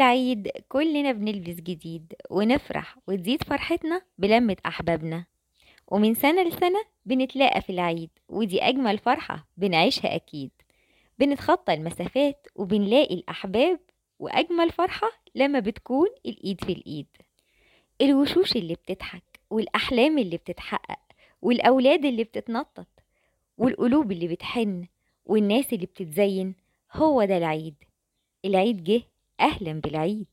العيد كلنا بنلبس جديد ونفرح وتزيد فرحتنا بلمة أحبابنا. ومن سنة لسنة بنتلاقى في العيد ودي أجمل فرحة بنعيشها أكيد. بنتخطى المسافات وبنلاقي الأحباب وأجمل فرحة لما بتكون الإيد في الإيد. الوشوش اللي بتضحك والأحلام اللي بتتحقق والأولاد اللي بتتنطط والقلوب اللي بتحن والناس اللي بتتزين هو ده العيد. العيد جه أهلا بالعيد.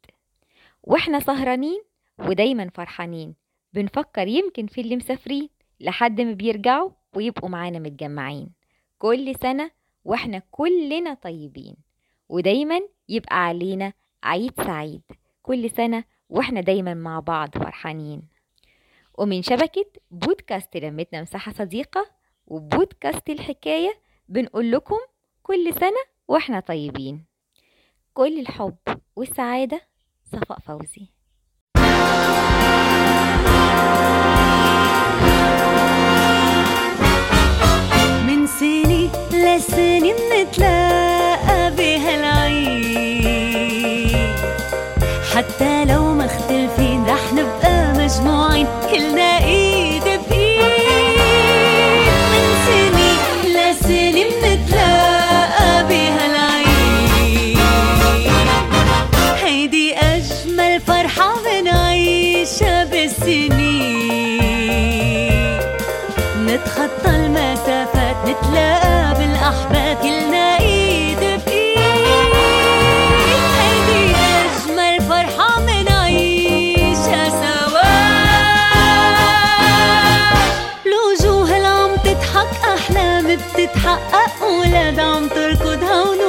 وإحنا سهرانين ودايما فرحانين. بنفكر يمكن في اللي مسافرين لحد ما بيرجعوا ويبقوا معانا متجمعين. كل سنة وإحنا كلنا طيبين. ودايما يبقى علينا عيد سعيد. كل سنة وإحنا دايما مع بعض فرحانين. ومن شبكة بودكاست لمتنا مساحة صديقة وبودكاست الحكاية بنقول لكم كل سنة وإحنا طيبين. كل الحب والسعادة صفاء فوزي. من سنة لسنة بنتلاقى بهالعيد حتى لو مختلفين رح نبقى مجموعين كلنا بالسنين نتخطى المسافات نتلاقى بالأحباب كلنا إيد بإيد هيدي أجمل فرحة منعيشها سوا. الوجوه اللي عم تضحك أحلام بتتحقق ولاد عم تركض هون